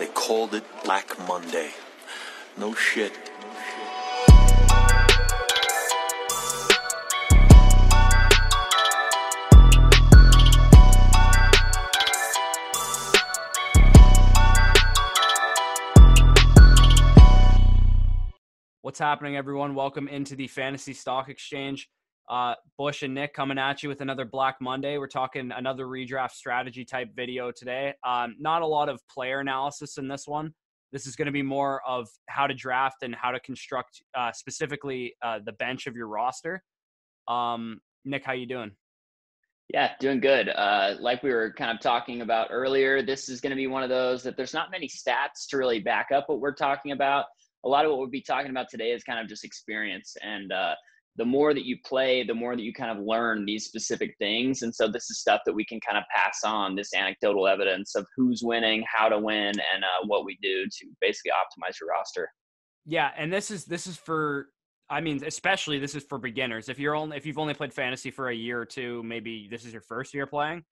They called it Black Monday. No shit. What's happening, everyone? Welcome into the Fantasy Stock Exchange. Uh, Bush and Nick coming at you with another Black Monday. We're talking another redraft strategy type video today. Um, not a lot of player analysis in this one. This is going to be more of how to draft and how to construct uh, specifically uh, the bench of your roster. Um, Nick, how you doing? Yeah, doing good. Uh, like we were kind of talking about earlier, this is going to be one of those that there's not many stats to really back up what we're talking about. A lot of what we'll be talking about today is kind of just experience and uh, the more that you play, the more that you kind of learn these specific things. And so this is stuff that we can kind of pass on this anecdotal evidence of who's winning, how to win, and uh, what we do to basically optimize your roster. Yeah, and this is this is for I mean, especially this is for beginners. If you're only if you've only played fantasy for a year or two, maybe this is your first year playing.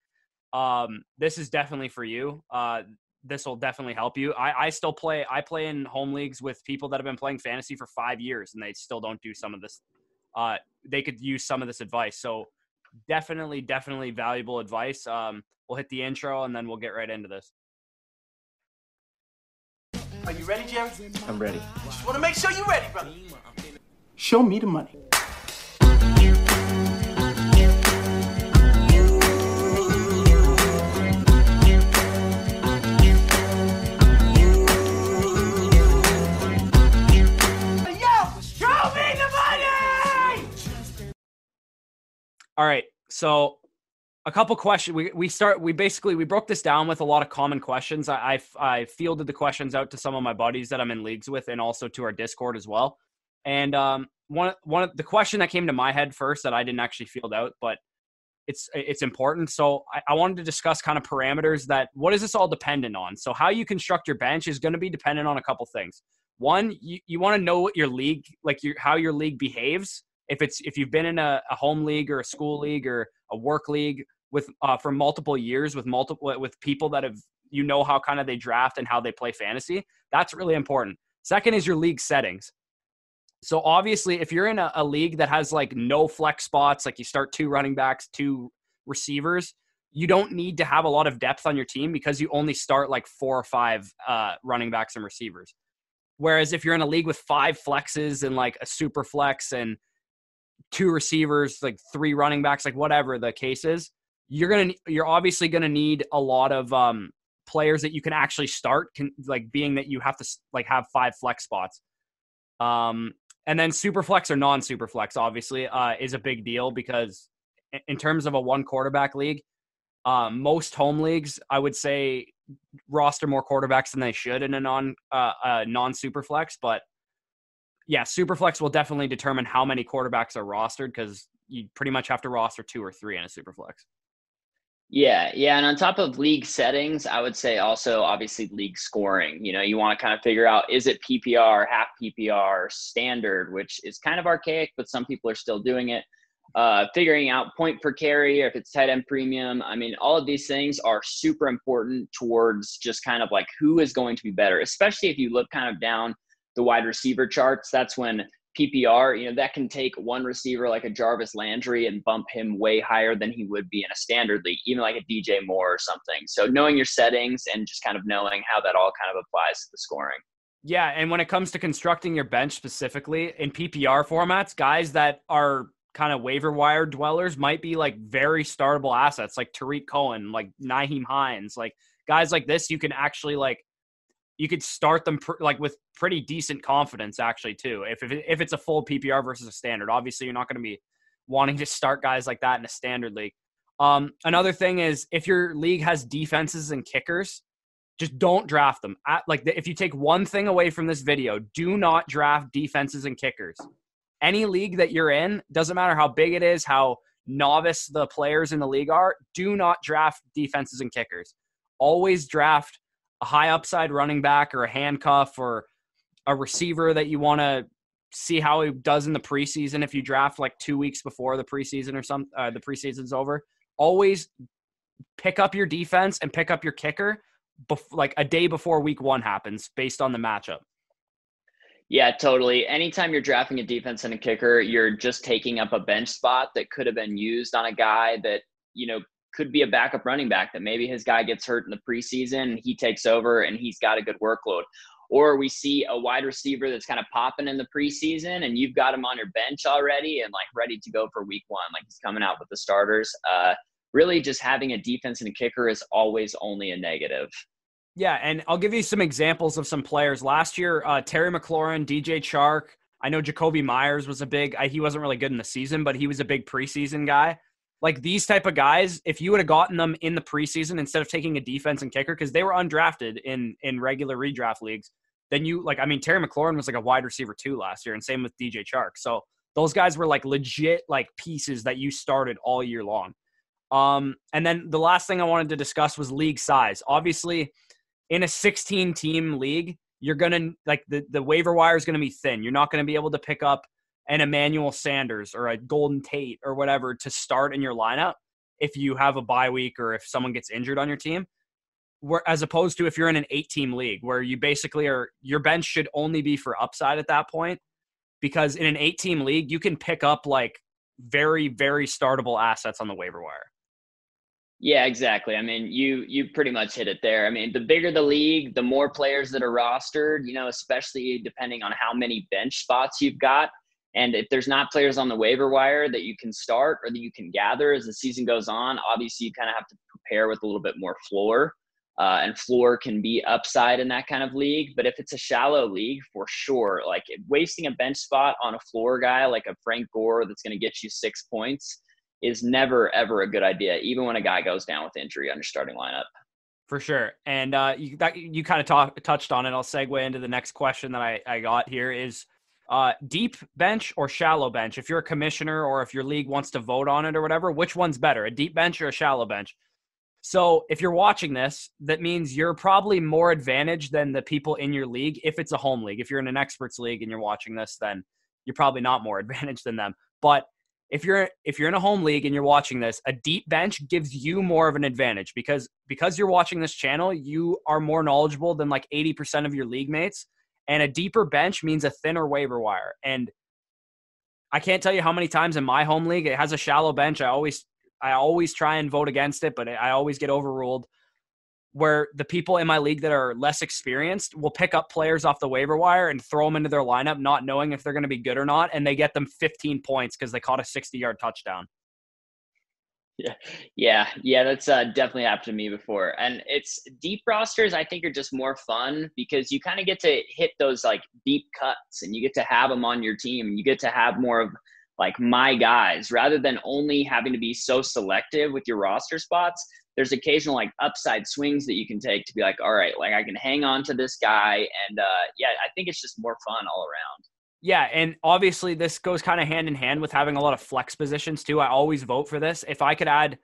Um, this is definitely for you. Uh, this will definitely help you. I, I still play. I play in home leagues with people that have been playing fantasy for five years, and they still don't do some of this uh, they could use some of this advice. So definitely, definitely valuable advice. Um, we'll hit the intro and then we'll get right into this. Are you ready, Jerry? I'm ready. Just want to make sure you're ready, brother. Show me the money. All right. So a couple questions. We, we start, we basically, we broke this down with a lot of common questions. I, I, I fielded the questions out to some of my buddies that I'm in leagues with and also to our discord as well. And um, one, one of the question that came to my head first that I didn't actually field out, but it's, it's important. So I, I wanted to discuss kind of parameters that what is this all dependent on? So how you construct your bench is going to be dependent on a couple things. One, you, you want to know what your league, like your, how your league behaves if it's if you've been in a, a home league or a school league or a work league with uh, for multiple years with multiple with people that have you know how kind of they draft and how they play fantasy that's really important. Second is your league settings. So obviously if you're in a, a league that has like no flex spots like you start two running backs two receivers you don't need to have a lot of depth on your team because you only start like four or five uh, running backs and receivers. Whereas if you're in a league with five flexes and like a super flex and two receivers, like three running backs, like whatever the case is, you're gonna you're obviously gonna need a lot of um, players that you can actually start. Can like being that you have to like have five flex spots. Um, and then super flex or non super flex obviously uh, is a big deal because in terms of a one quarterback league, um, most home leagues I would say roster more quarterbacks than they should in a non uh, uh, non super flex, but yeah, Superflex will definitely determine how many quarterbacks are rostered because you pretty much have to roster two or three in a Superflex. Yeah, yeah, and on top of league settings, I would say also obviously league scoring. You know, you want to kind of figure out is it PPR, half PPR, standard, which is kind of archaic, but some people are still doing it. Uh, figuring out point per carry, or if it's tight end premium. I mean, all of these things are super important towards just kind of like who is going to be better, especially if you look kind of down the wide receiver charts, that's when PPR, you know, that can take one receiver like a Jarvis Landry and bump him way higher than he would be in a standard league, even like a DJ Moore or something. So knowing your settings and just kind of knowing how that all kind of applies to the scoring. Yeah, and when it comes to constructing your bench specifically in PPR formats, guys that are kind of waiver wire dwellers might be like very startable assets like Tarik Cohen, like Nyheim Hines, like guys like this you can actually like you could start them pr- like with pretty decent confidence actually too. If if, if it's a full PPR versus a standard, obviously you're not going to be wanting to start guys like that in a standard league. Um, another thing is if your league has defenses and kickers, just don't draft them. At, like if you take one thing away from this video, do not draft defenses and kickers. Any league that you're in, doesn't matter how big it is, how novice the players in the league are, do not draft defenses and kickers. Always draft a high upside running back or a handcuff or a receiver that you want to see how he does in the preseason if you draft like two weeks before the preseason or some uh, the preseason's over always pick up your defense and pick up your kicker bef- like a day before week one happens based on the matchup. Yeah, totally. Anytime you're drafting a defense and a kicker, you're just taking up a bench spot that could have been used on a guy that, you know, could be a backup running back that maybe his guy gets hurt in the preseason, he takes over and he's got a good workload. Or we see a wide receiver that's kind of popping in the preseason and you've got him on your bench already and like ready to go for week one, like he's coming out with the starters. Uh, really, just having a defense and a kicker is always only a negative. Yeah, and I'll give you some examples of some players. Last year, uh, Terry McLaurin, DJ Chark. I know Jakobi Meyers was a big. he wasn't really good in the season, but he was a big preseason guy. Like these type of guys, if you would have gotten them in the preseason instead of taking a defense and kicker because they were undrafted in in regular redraft leagues, then you like. I mean, Terry McLaurin was like a wide receiver too last year, and same with DJ Chark. So those guys were like legit like pieces that you started all year long. Um, and then the last thing I wanted to discuss was league size. Obviously in a 16 team league, you're to like the, the waiver wire is to be thin. You're not to be able to pick up an Emmanuel Sanders or a Golden Tate or whatever to start in your lineup if you have a bye week or if someone gets injured on your team. Where, as opposed to if you're in an eight team league where you basically are your bench should only be for upside at that point because in an eight team league you can pick up like very very startable assets on the waiver wire yeah, exactly. I mean, you you pretty much hit it there. I mean, the bigger the league, the more players that are rostered, you know, especially depending on how many bench spots you've got. And if there's not players on the waiver wire that you can start or that you can gather as the season goes on, obviously you kind of have to prepare with a little bit more floor. Uh, and floor can be upside in that kind of league. But if it's a shallow league, for sure, like wasting a bench spot on a floor guy like a Frank Gore that's going to get you six points is never ever a good idea, even when a guy goes down with injury on your starting lineup. For sure, and uh, you you kind of touched on it. I'll segue into the next question that I, I got here is uh, deep bench or shallow bench. If you're a commissioner or if your league wants to vote on it or whatever, which one's better, a deep bench or a shallow bench? So if you're watching this, that means you're probably more advantaged than the people in your league. If it's a home league, if you're in an experts league and you're watching this, then you're probably not more advantaged than them. But if you're if you're in a home league and you're watching this, a deep bench gives you more of an advantage because because you're watching this channel, you are more knowledgeable than like 80% of your league mates. And a deeper bench means a thinner waiver wire. And I can't tell you how many times in my home league it has a shallow bench. I always I always try and vote against it, but I always get overruled where the people in my league that are less experienced will pick up players off the waiver wire and throw them into their lineup, not knowing if they're going to be good or not, and they get them 15 points because they caught a 60 yard touchdown. Yeah, yeah, yeah. That's uh, definitely happened to me before, and it's deep rosters. I think are just more fun because you kind of get to hit those like deep cuts, and you get to have them on your team. And you get to have more of like my guys rather than only having to be so selective with your roster spots there's occasional like upside swings that you can take to be like, all right, like I can hang on to this guy. And uh, yeah, I think it's just more fun all around. Yeah, and obviously this goes kind of hand in hand with having a lot of flex positions too. I always vote for this. If I could add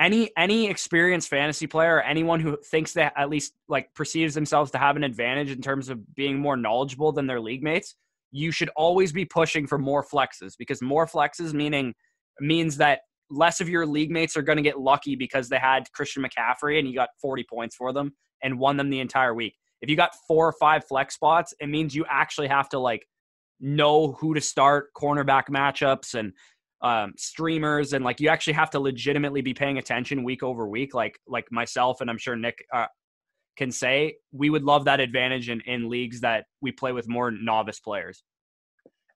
any any experienced fantasy player or anyone who thinks that at least like perceives themselves to have an advantage in terms of being more knowledgeable than their league mates, you should always be pushing for more flexes because more flexes meaning means that less of your league mates are going to get lucky because they had Christian McCaffrey and you got 40 points for them and won them the entire week. If you got four or five flex spots, it means you actually have to like know who to start, cornerback matchups and um, streamers, and like you actually have to legitimately be paying attention week over week. Like like myself and I'm sure Nick uh, can say, we would love that advantage in in leagues that we play with more novice players.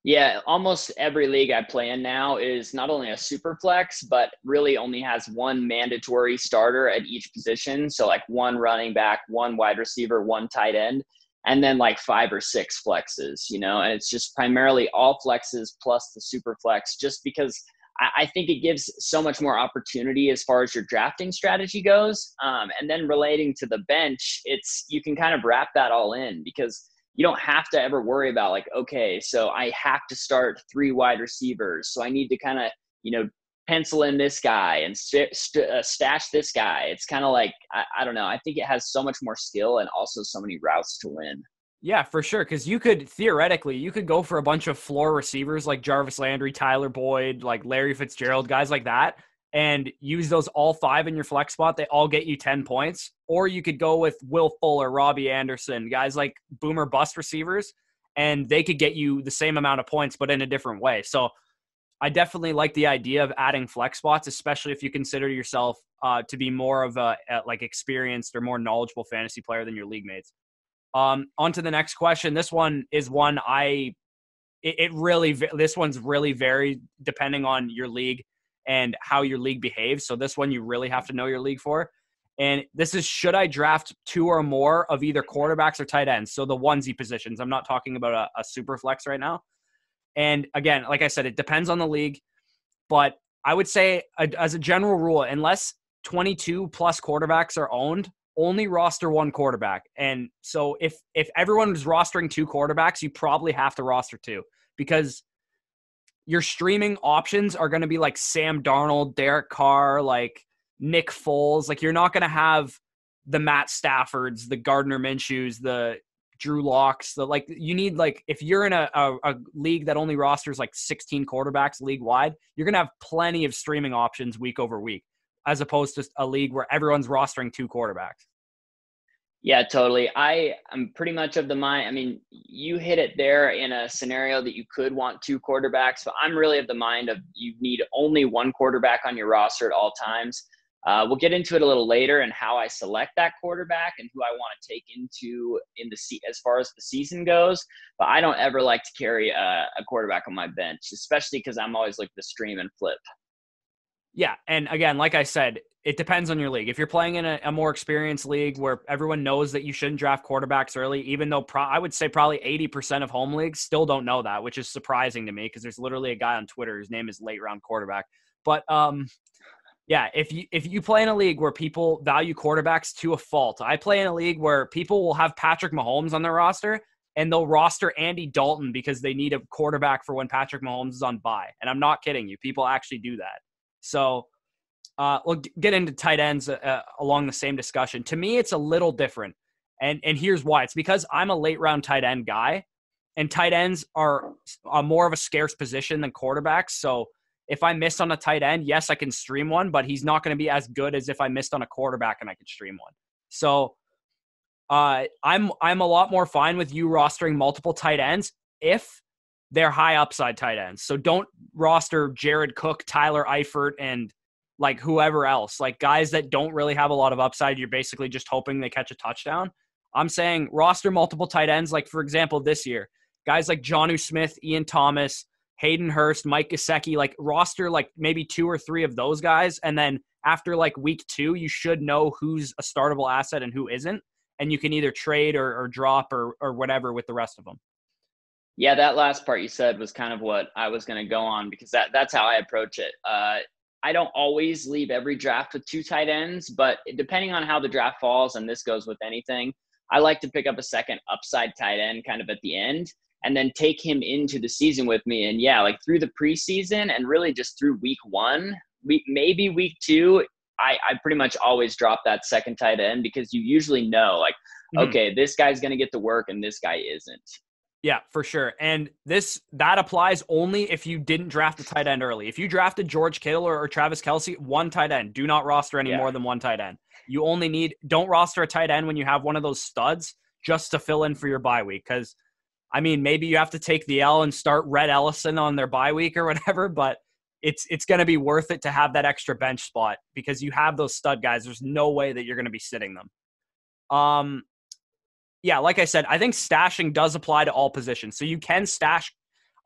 Yeah, almost every league I play in now is not only a super flex, but really only has one mandatory starter at each position. So, like one running back, one wide receiver, one tight end, and then like five or six flexes, you know, and it's just primarily all flexes plus the super flex, just because I, think it gives so much more opportunity as far as your drafting strategy goes. Um, and then relating to the bench, it's you can kind of wrap that all in because you don't have to ever worry about like okay so i have to start three wide receivers so i need to kind of you know pencil in this guy and st- st- uh, stash this guy it's kind of like I, I don't know i think it has so much more skill and also so many routes to win yeah, for sure. Because you could theoretically, you could go for a bunch of floor receivers like Jarvis Landry, Tyler Boyd, like Larry Fitzgerald, guys like that, and use those all five in your flex spot, they all get you 10 points. Or you could go with Will Fuller, Robbie Anderson, guys like boomer bust receivers, and they could get you the same amount of points, but in a different way. So I definitely like the idea of adding flex spots, especially if you consider yourself uh, to be more of a, a, like experienced or more knowledgeable fantasy player than your league mates. Um, on to the next question. This one is one I, it, it really, this one's really varied depending on your league and how your league behaves. So this one you really have to know your league for. And this is should I draft two or more of either quarterbacks or tight ends? So the onesie positions. I'm not talking about a, a super flex right now. And again, like I said, it depends on the league. But I would say, as a general rule, unless 22 plus quarterbacks are owned, only roster one quarterback. And so if if everyone is rostering two quarterbacks, you probably have to roster two because your streaming options are going to be like Sam Darnold, Derek Carr, like Nick Foles. Like you're not going to have the Matt Staffords, the Gardner Minshews, the Drew Locks. The like you need like if you're in a, a, a league that only rosters like 16 quarterbacks league wide, you're to have plenty of streaming options week over week, as opposed to a league where everyone's rostering two quarterbacks. Yeah, totally. I am pretty much of the mind. I mean, you hit it there in a scenario that you could want two quarterbacks, but I'm really of the mind of you need only one quarterback on your roster at all times. Uh, we'll get into it a little later and how I select that quarterback and who I want to take into in the se- as far as the season goes. But I don't ever like to carry a, a quarterback on my bench, especially because I'm always looking to stream and flip. Yeah, and again, like I said, it depends on your league. If you're playing in a, a, more experienced league where everyone knows that you shouldn't draft quarterbacks early, even though pro- I would say probably 80% of home leagues still don't know that, which is surprising to me because there's literally a guy on Twitter whose name is late round quarterback. But um, yeah, if you if you play in a league where people value quarterbacks to a fault, I play in a league where people will have Patrick Mahomes on their roster and they'll roster Andy Dalton because they need a quarterback for when Patrick Mahomes is on bye. And I'm not kidding you, people actually do that. So uh, we'll get into tight ends uh, uh, along the same discussion. To me, it's a little different, and and here's why. It's because I'm a late round tight end guy, and tight ends are a more of a scarce position than quarterbacks. So if I miss on a tight end, yes, I can stream one, but he's not going to be as good as if I missed on a quarterback and I could stream one. So uh, I'm I'm a lot more fine with you rostering multiple tight ends if they're high upside tight ends. So don't roster Jared Cook, Tyler Eifert, and like whoever else, like guys that don't really have a lot of upside. You're basically just hoping they catch a touchdown. I'm saying roster multiple tight ends. Like for example, this year, guys like Jonnu Smith, Ian Thomas, Hayden Hurst, Mike Gesicki, like roster like maybe two or three of those guys, and then after like week two, you should know who's a startable asset and who isn't, and you can either trade or, or drop or or whatever with the rest of them. Yeah, that last part you said was kind of what I was going to go on because that that's how I approach it. Uh, I don't always leave every draft with two tight ends, but depending on how the draft falls, and this goes with anything, I like to pick up a second upside tight end kind of at the end and then take him into the season with me. And yeah, like through the preseason and really just through week one, week maybe week two, I, I pretty much always drop that second tight end because you usually know like, mm-hmm. okay, this guy's gonna get to work and this guy isn't. Yeah, for sure. And this that applies only if you didn't draft a tight end early. If you drafted George Kittle or, or Travis Kelce, one tight end. Do not roster any yeah. more than one tight end. You only need don't roster a tight end when you have one of those studs just to fill in for your bye week. Because I mean, maybe you have to take the L and start Rhett Ellison on their bye week or whatever, but it's it's going to be worth it to have that extra bench spot because you have those stud guys. There's no way that you're going to be sitting them. Um, yeah, like I said, I think stashing does apply to all positions. So you can stash.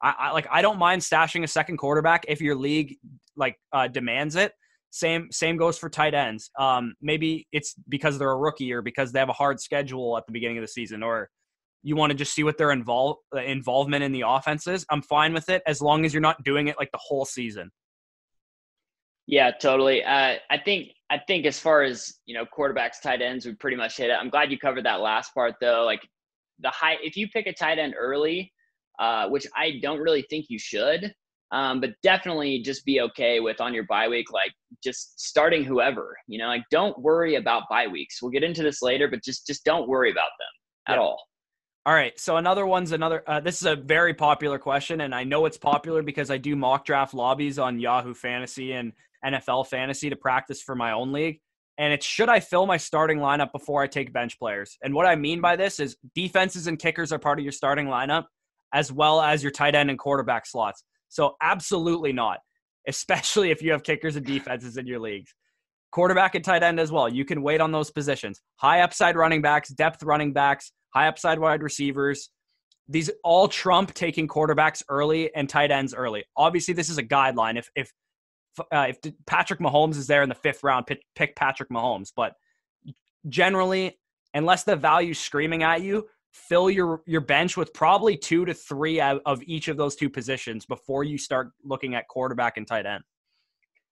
I, I like. I don't mind stashing a second quarterback if your league like uh, demands it. Same same goes for tight ends. Um, maybe it's because they're a rookie or because they have a hard schedule at the beginning of the season, or you want to just see what their involve uh, involvement in the offense is. I'm fine with it as long as you're not doing it like the whole season. Yeah, totally. Uh, I think I think as far as you know, quarterbacks, tight ends, we pretty much hit it. I'm glad you covered that last part though. Like the high, if you pick a tight end early, uh, which I don't really think you should, um, but definitely just be okay with on your bye week, like just starting whoever. You know, like don't worry about bye weeks. We'll get into this later, but just just don't worry about them at all. All right. So another one's another. Uh, this is a very popular question, and I know it's popular because I do mock draft lobbies on Yahoo Fantasy and NFL fantasy to practice for my own league. And it's should I fill my starting lineup before I take bench players? And what I mean by this is defenses and kickers are part of your starting lineup, as well as your tight end and quarterback slots. So absolutely not, especially if you have kickers and defenses in your leagues. Quarterback and tight end as well. You can wait on those positions. High upside running backs, depth running backs, high upside wide receivers. These all trump taking quarterbacks early and tight ends early. Obviously, this is a guideline. If if uh, if Patrick Mahomes is there in the fifth round, pick, pick Patrick Mahomes. But generally, unless the value's screaming at you, fill your your bench with probably two to three of each of those two positions before you start looking at quarterback and tight end.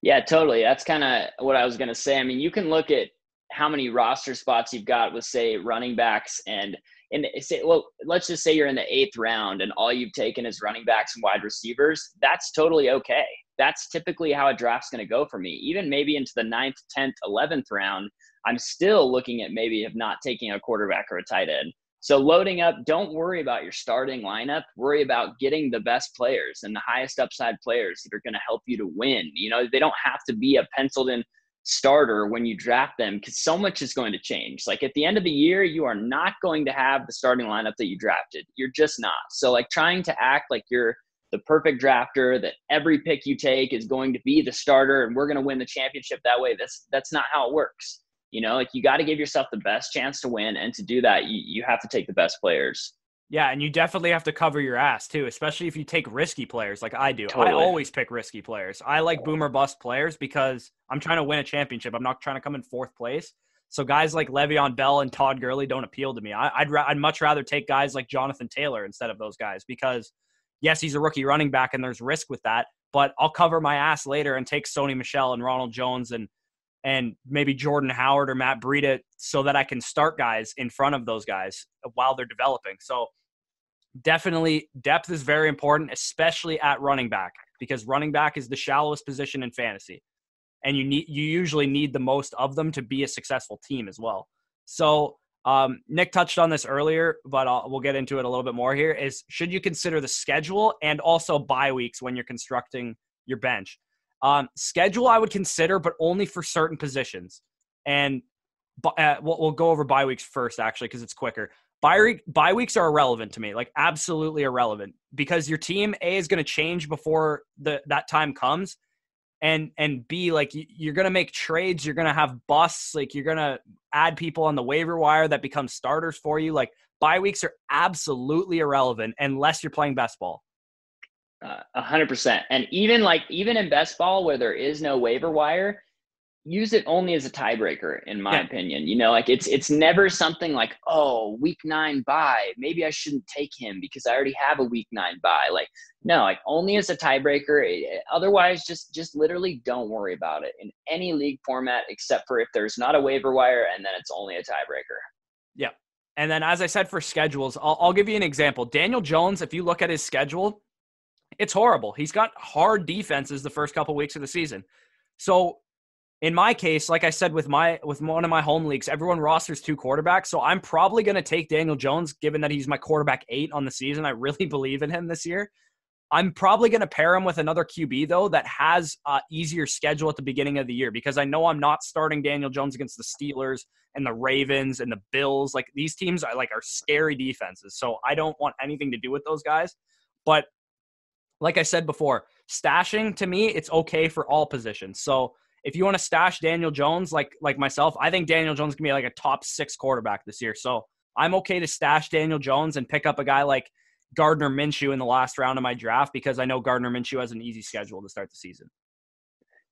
Yeah, totally. That's kind of what I was going to say. I mean, you can look at how many roster spots you've got with say running backs and and say well let's just say you're in the eighth round and all you've taken is running backs and wide receivers that's totally okay that's typically how a draft's going to go for me even maybe into the ninth 10th 11th round i'm still looking at maybe of not taking a quarterback or a tight end so loading up don't worry about your starting lineup worry about getting the best players and the highest upside players that are going to help you to win you know they don't have to be a penciled in starter when you draft them because so much is going to change. Like at the end of the year, you are not going to have the starting lineup that you drafted. You're just not. So, like trying to act like you're the perfect drafter, that every pick you take is going to be the starter and we're going to win the championship that way. That's that's not how it works. You know, like you got to give yourself the best chance to win, and to do that, you, you have to take the best players. Yeah, and you definitely have to cover your ass too, especially if you take risky players like I do. Totally. I always pick risky players. I like boomer bust players because I'm trying to win a championship. I'm not trying to come in fourth place. So guys like Le'Veon Bell and Todd Gurley don't appeal to me. I, would ra- I'd much rather take guys like Jonathan Taylor instead of those guys because yes, he's a rookie running back and there's risk with that, but I'll cover my ass later and take Sony Michel and Ronald Jones and and maybe Jordan Howard or Matt Breida so that I can start guys in front of those guys while they're developing. So definitely depth is very important, especially at running back, because running back is the shallowest position in fantasy. And you need you usually need the most of them to be a successful team as well. So um, Nick touched on this earlier, but I'll, we'll get into it a little bit more here. Is should you consider the schedule and also bye weeks when you're constructing your bench? Um, schedule I would consider, but only for certain positions. And uh, we'll, we'll go over bye weeks first, actually, because it's quicker. Bye, bye weeks are irrelevant to me, like absolutely irrelevant, because your team A is going to change before the that time comes, and and B like you're going to make trades, you're going to have busts, like you're going to add people on the waiver wire that become starters for you. Like bye weeks are absolutely irrelevant unless you're playing best ball. Uh, a hundred percent, and even like even in best ball where there is no waiver wire, use it only as a tiebreaker in my yeah. opinion. You know like it's it's never something like oh week nine bye. Maybe i shouldn't take him because i already have a week nine bye. Like no like only as a tiebreaker. Otherwise just just literally don't worry about it in any league format except for if there's not a waiver wire and then it's only a tiebreaker. Yeah. And then as i said for schedules I'll, I'll give you an example. Daniel jones if you look at his schedule it's horrible he's got hard defenses the first couple weeks of the season so in my case, like I said with my with one of my home leagues, everyone rosters two quarterbacks, so I'm probably going to take Daniel Jones, given that he's my quarterback eight on the season. I really believe in him this year. I'm probably going to pair him with another QB though that has a easier schedule at the beginning of the year because I know I'm not starting Daniel Jones against the Steelers and the Ravens and the Bills. Like these teams are like are scary defenses, so I don't want anything to do with those guys. But like I said before, stashing to me it's okay for all positions. So if you want to stash Daniel Jones like like myself, I think Daniel Jones can be like a top six quarterback this year. So I'm okay to stash Daniel Jones and pick up a guy like Gardner Minshew in the last round of my draft because I know Gardner Minshew has an easy schedule to start the season.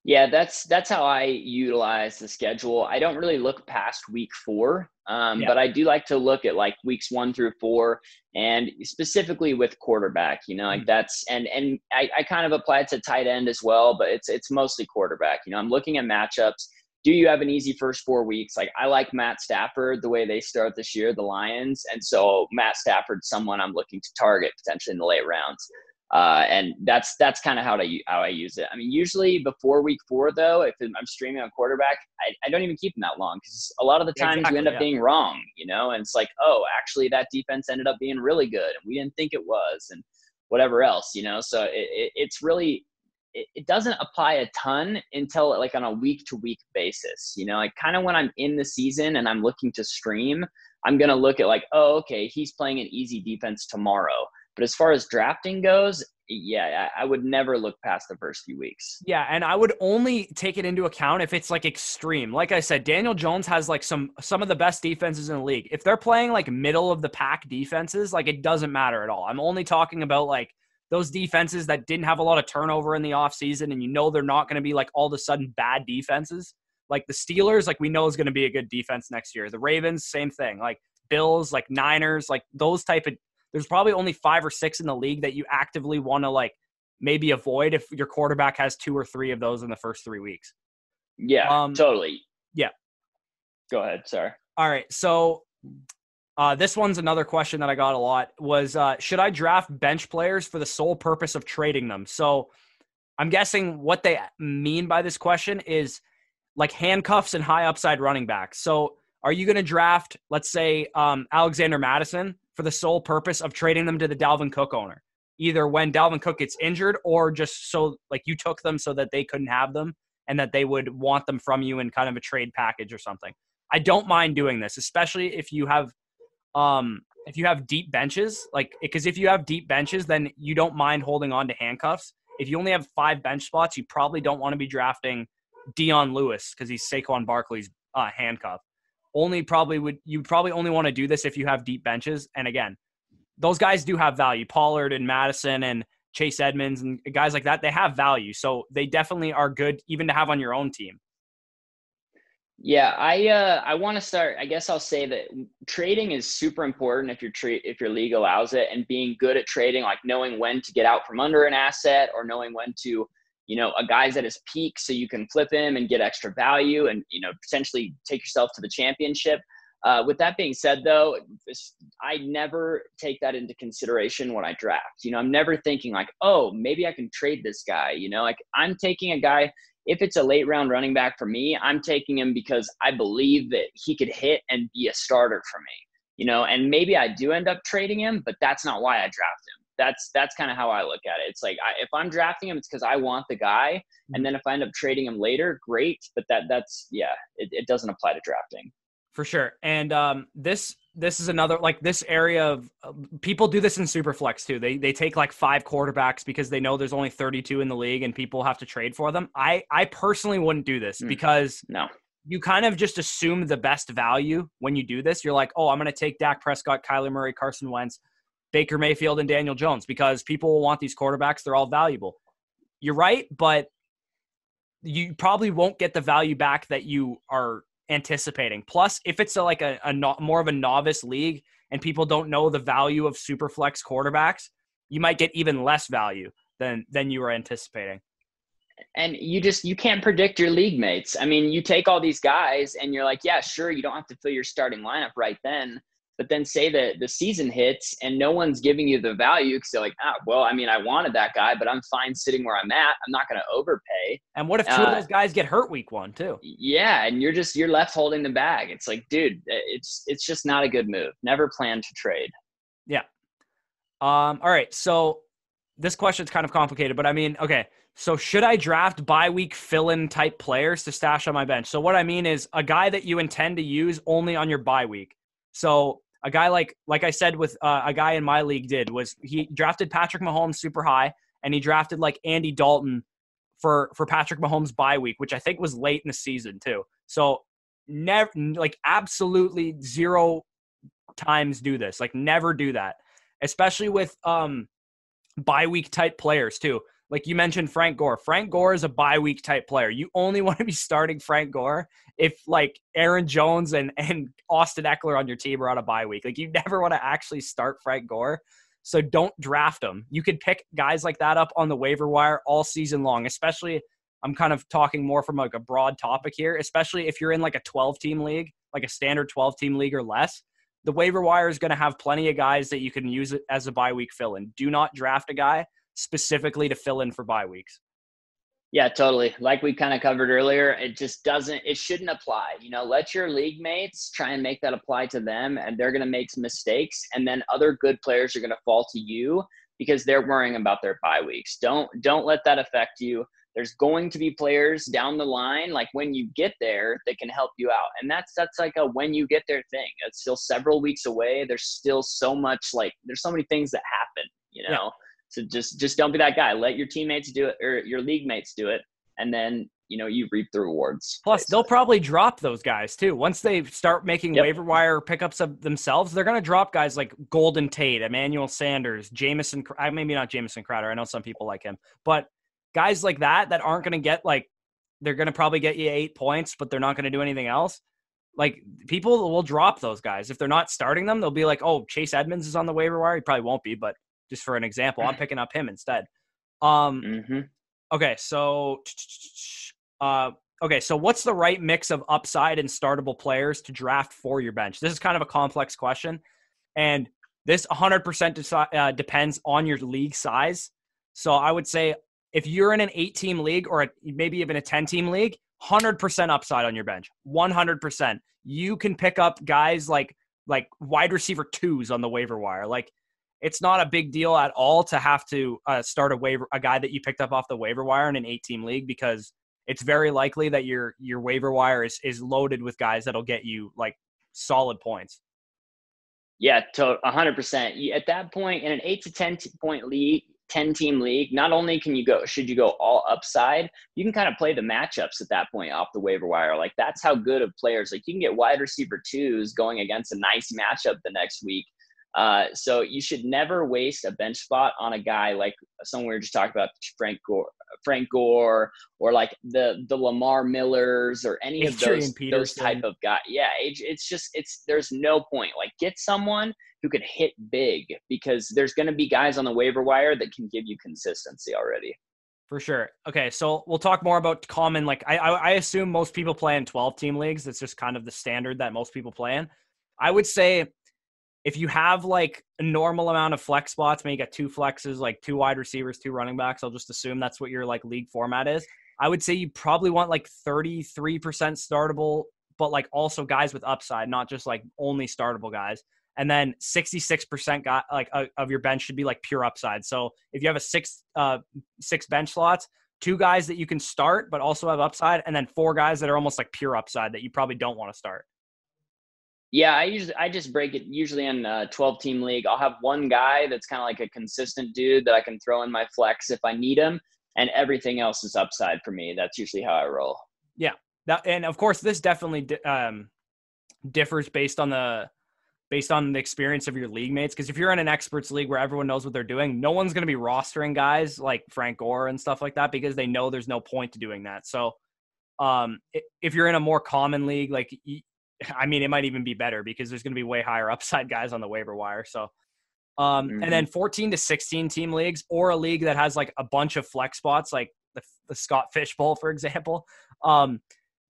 Yeah, that's that's how I utilize the schedule. I don't really look past week four, um, yeah. but I do like to look at like weeks one through four, and specifically with quarterback. You know, like mm-hmm. that's and and I, I kind of apply it to tight end as well, but it's it's mostly quarterback. You know, I'm looking at matchups. Do you have an easy first four weeks? Like I like Matt Stafford the way they start this year, the Lions, and so Matt Stafford's someone I'm looking to target potentially in the late rounds. Uh, and that's that's kind of how I how I use it. I mean, usually before week four, though, if I'm streaming on quarterback, I, I don't even keep them that long because a lot of the times exactly, you end up yeah. being wrong, you know. And it's like, oh, actually, that defense ended up being really good, and we didn't think it was, and whatever else, you know. So it, it, it's really it, it doesn't apply a ton until like on a week to week basis. You know, like kind of when I'm in the season and I'm looking to stream, I'm going to look at like, oh, okay, he's playing an easy defense tomorrow. But as far as drafting goes, yeah, I would never look past the first few weeks. Yeah, and I would only take it into account if it's like extreme. Like I said, Daniel Jones has like some some of the best defenses in the league. If they're playing like middle of the pack defenses, like it doesn't matter at all. I'm only talking about like those defenses that didn't have a lot of turnover in the offseason and you know they're not going to be like all of a sudden bad defenses. Like the Steelers, like we know is going to be a good defense next year. The Ravens, same thing. Like Bills, like Niners, like those type of there's probably only 5 or 6 in the league that you actively want to like maybe avoid if your quarterback has two or three of those in the first 3 weeks. Yeah, um, totally. Yeah. Go ahead, sorry. All right. So uh, this one's another question that I got a lot was uh, should I draft bench players for the sole purpose of trading them? So I'm guessing what they mean by this question is like handcuffs and high upside running backs. So are you going to draft, let's say, um, Alexander Mattison for the sole purpose of trading them to the Dalvin Cook owner? Either when Dalvin Cook gets injured or just so like you took them so that they couldn't have them and that they would want them from you in kind of a trade package or something. I don't mind doing this, especially if you have um, if you have deep benches, like because if you have deep benches, then you don't mind holding on to handcuffs. If you only have five bench spots, you probably don't want to be drafting Dion Lewis because he's Saquon Barkley's uh, handcuff. Only probably would you probably only want to do this if you have deep benches. And again, those guys do have value. Pollard and Mattison and Chase Edmonds and guys like that, they have value. So they definitely are good even to have on your own team. Yeah, I uh, I want to start. I guess I'll say that trading is super important if your trade if your league allows it, and being good at trading, like knowing when to get out from under an asset or knowing when to, you know, a guy's at his peak so you can flip him and get extra value and you know potentially take yourself to the championship. Uh, with that being said, though, I never take that into consideration when I draft. You know, I'm never thinking like, oh, maybe I can trade this guy. You know, like I'm taking a guy if it's a late round running back for me, I'm taking him because I believe that he could hit and be a starter for me. You know, and maybe I do end up trading him, but that's not why I draft him. That's that's kind of how I look at it. It's like I, if I'm drafting him, it's because I want the guy, and then if I end up trading him later, great. But that that's yeah, it, it doesn't apply to drafting for sure. And um, this this is another like this area of uh, people do this in superflex too. They they take like five quarterbacks because they know there's only 32 in the league and people have to trade for them. I I personally wouldn't do this mm. because no. You kind of just assume the best value when you do this. You're like, "Oh, I'm going to take Dak Prescott, Kyler Murray, Carson Wentz, Baker Mayfield and Daniel Jones because people will want these quarterbacks. They're all valuable." You're right, but you probably won't get the value back that you are anticipating. Plus, if it's a, like a, a no, more of a novice league and people don't know the value of super flex quarterbacks, you might get even less value than than you were anticipating. And you just you can't predict your league mates. I mean, you take all these guys and you're like, yeah, sure, you don't have to fill your starting lineup right then, but then say that the season hits and no one's giving you the value because they're like, ah, well, I mean, I wanted that guy, but I'm fine sitting where I'm at. I'm not going to overpay. And what if two uh, of those guys get hurt week one too? Yeah, and you're just you're left holding the bag. It's like, dude, it's it's just not a good move. Never plan to trade. Yeah. Um. All right. So this question's kind of complicated, but I mean, okay. So should I draft bye week fill-in type players to stash on my bench? So what I mean is a guy that you intend to use only on your bye week. So a guy like like I said with uh, a guy in my league did was he drafted Patrick Mahomes super high and he drafted like Andy Dalton for for Patrick Mahomes bye week, which I think was late in the season too. So never like absolutely zero times do this. Like never do that. Especially with um bye week type players too. Like you mentioned Frank Gore. Frank Gore is a bye week type player. You only want to be starting Frank Gore if like Aaron Jones and, and Austin Ekeler on your team are on a bye week. Like you never want to actually start Frank Gore. So don't draft him. You could pick guys like that up on the waiver wire all season long, especially I'm kind of talking more from like a broad topic here, especially if you're in like a 12 team league, like a standard 12 team league or less. The waiver wire is going to have plenty of guys that you can use as a bye week fill in. Do not draft a guy specifically to fill in for bye weeks. Yeah, totally. Like we kind of covered earlier, it just doesn't, it shouldn't apply. You know, let your league mates try and make that apply to them, and they're going to make some mistakes. And then other good players are going to fall to you because they're worrying about their bye weeks. Don't don't let that affect you. There's going to be players down the line, like when you get there, that can help you out, and that's that's like a when you get there thing. It's still several weeks away. There's still so much like there's so many things that happen, you know. Yeah. So just just don't be that guy. Let your teammates do it or your league mates do it, and then you know you reap the rewards. Plus, basically. they'll probably drop those guys too once they start making yep. waiver wire pickups of themselves. They're going to drop guys like Golden Tate, Emmanuel Sanders, Jamison. Maybe not Jamison Crowder. I know some people like him, but guys like that that aren't going to get like they're going to probably get you eight points, but they're not going to do anything else. Like people will drop those guys if they're not starting them. They'll be like, "Oh, Chase Edmonds is on the waiver wire." He probably won't be, but just for an example, I'm picking up him instead. Um, mm-hmm. Okay, so uh, okay, so what's the right mix of upside and startable players to draft for your bench? This is kind of a complex question, and this 100% deci- uh, depends on your league size. So I would say if you're in an eight team league or a, maybe even a 10 team league, 100% upside on your bench. 100%. You can pick up guys like like wide receiver twos on the waiver wire. Like it's not a big deal at all to have to uh, start a waiver a guy that you picked up off the waiver wire in an eight team league because it's very likely that your your waiver wire is is loaded with guys that'll get you like solid points. Yeah, to 100%. At that point in an 8 to 10 point league, 10 team league, not only can you go, should you go all upside, you can kind of play the matchups at that point off the waiver wire. Like that's how good of players, like you can get wide receiver twos going against a nice matchup the next week uh, so you should never waste a bench spot on a guy like someone we were just talking about, Frank Gore, Frank Gore, or like the the Lamar Millers or any Adrian of those Peterson. those type of guy. Yeah, it's just it's there's no point. Like get someone who could hit big because there's going to be guys on the waiver wire that can give you consistency already. For sure. Okay, so we'll talk more about common. Like I, I assume most people play in 12 team leagues. It's just kind of the standard that most people play in. I would say if you have like a normal amount of flex spots, maybe you got two flexes, like two wide receivers, two running backs, I'll just assume that's what your like league format is. I would say you probably want like 33% startable, but like also guys with upside, not just like only startable guys. And then 66% got like uh, of your bench should be like pure upside. So if you have a six uh six bench slots, two guys that you can start but also have upside, and then four guys that are almost like pure upside that you probably don't want to start. Yeah, I usually I just break it usually in a 12 team league. I'll have one guy that's kind of like a consistent dude that I can throw in my flex if I need him, and everything else is upside for me. That's usually how I roll. Yeah, that and of course this definitely um, differs based on the based on the experience of your league mates. Because if you're in an experts league where everyone knows what they're doing, no one's going to be rostering guys like Frank Gore and stuff like that because they know there's no point to doing that. So um, if you're in a more common league, like I mean, it might even be better because there's going to be way higher upside guys on the waiver wire. So, um, mm-hmm. and then 14 to 16 team leagues or a league that has like a bunch of flex spots, like the, the Scott Fish Bowl, for example. Um,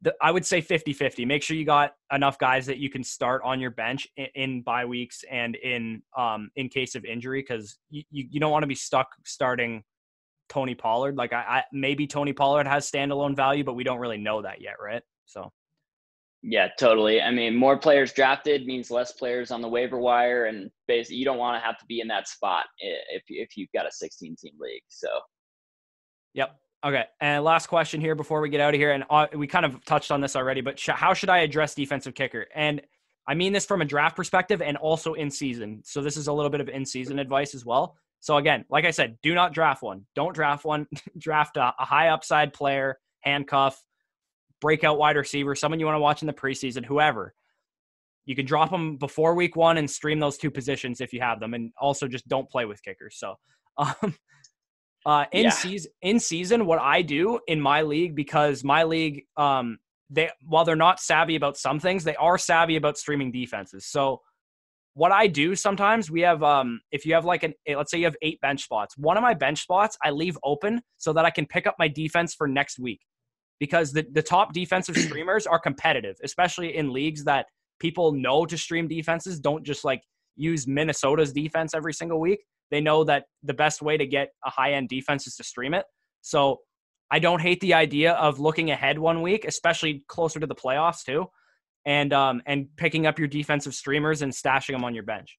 the, I would say 50 50. Make sure you got enough guys that you can start on your bench in, in bye weeks and in um, in case of injury because you, you, you don't want to be stuck starting Tony Pollard. Like, I, I maybe Tony Pollard has standalone value, but we don't really know that yet, right? So, yeah, totally. I mean, more players drafted means less players on the waiver wire, and basically, you don't want to have to be in that spot if if you've got a 16 team league. So, yep. Okay. And last question here before we get out of here, and uh, we kind of touched on this already, but sh- how should I address defensive kicker? And I mean this from a draft perspective and also in season. So this is a little bit of in season advice as well. So again, like I said, do not draft one. Don't draft one. draft a, a high upside player, handcuff, breakout wide receiver, someone you want to watch in the preseason, whoever. You can drop them before week one and stream those two positions if you have them, and also just don't play with kickers. So, um, uh, in yeah. season, in season, what I do in my league because my league, um, they while they're not savvy about some things, they are savvy about streaming defenses. So, what I do sometimes, we have, um, if you have like an, let's say you have eight bench spots, one of my bench spots I leave open so that I can pick up my defense for next week because the, the top defensive streamers are competitive, especially in leagues that people know to stream defenses. Don't just like use Minnesota's defense every single week. They know that the best way to get a high end defense is to stream it. So I don't hate the idea of looking ahead one week, especially closer to the playoffs too, and um and picking up your defensive streamers and stashing them on your bench.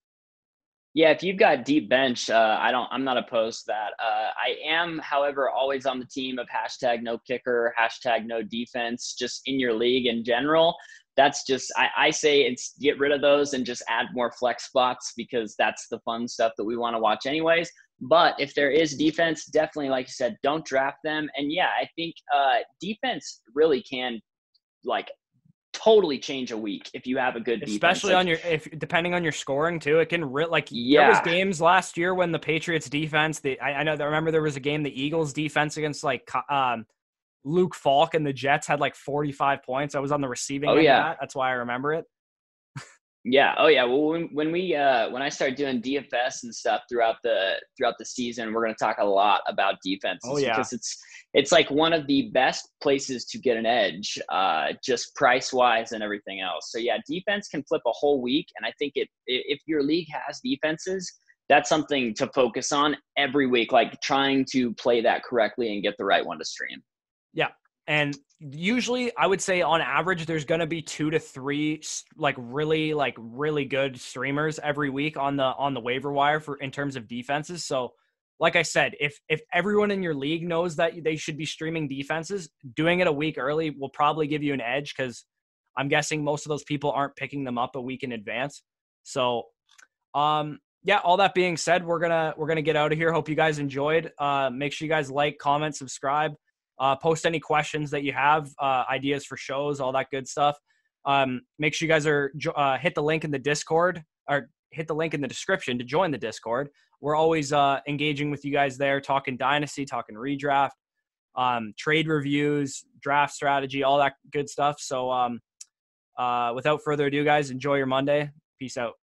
Yeah, if you've got deep bench, uh, I don't. I'm not opposed to that. Uh, I am, however, always on the team of hashtag no kicker, hashtag no defense, just in your league in general. That's just I, I say it's get rid of those and just add more flex spots because that's the fun stuff that we want to watch anyways. But if there is defense, definitely, like you said, don't draft them. And yeah, I think uh, defense really can like totally change a week if you have a good defense. Especially Like, on your if depending on your scoring too, it can re- like there Yeah. was games last year when the Patriots defense. The I, I know. I remember there was a game the Eagles defense against like um, Luke Falk and the Jets had like forty five points. I was on the receiving Oh, end yeah. of that. That's why I remember it. Yeah. Oh, yeah. Well, when, when we uh, when I start doing DFS and stuff throughout the throughout the season, we're going to talk a lot about defenses Oh, yeah. because it's it's like one of the best places to get an edge, uh, just price wise and everything else. So yeah, defense can flip a whole week, and I think it if your league has defenses, that's something to focus on every week, like trying to play that correctly and get the right one to stream. And usually, I would say on average, there's going to be two to three like really like really good streamers every week on the on the waiver wire for in terms of defenses. So, like I said, if if everyone in your league knows that they should be streaming defenses, doing it a week early will probably give you an edge because I'm guessing most of those people aren't picking them up a week in advance. So, um, yeah. All that being said, we're gonna we're gonna get out of here. Hope you guys enjoyed. Uh, make sure you guys like, comment, subscribe. Uh, post any questions that you have, uh, ideas for shows, all that good stuff. Um, make sure you guys are uh, hit the link in the Discord or hit the link in the description to join the Discord. We're always uh, engaging with you guys there, talking dynasty, talking redraft, um, trade reviews, draft strategy, all that good stuff. So, um, uh, without further ado, guys, enjoy your Monday. Peace out.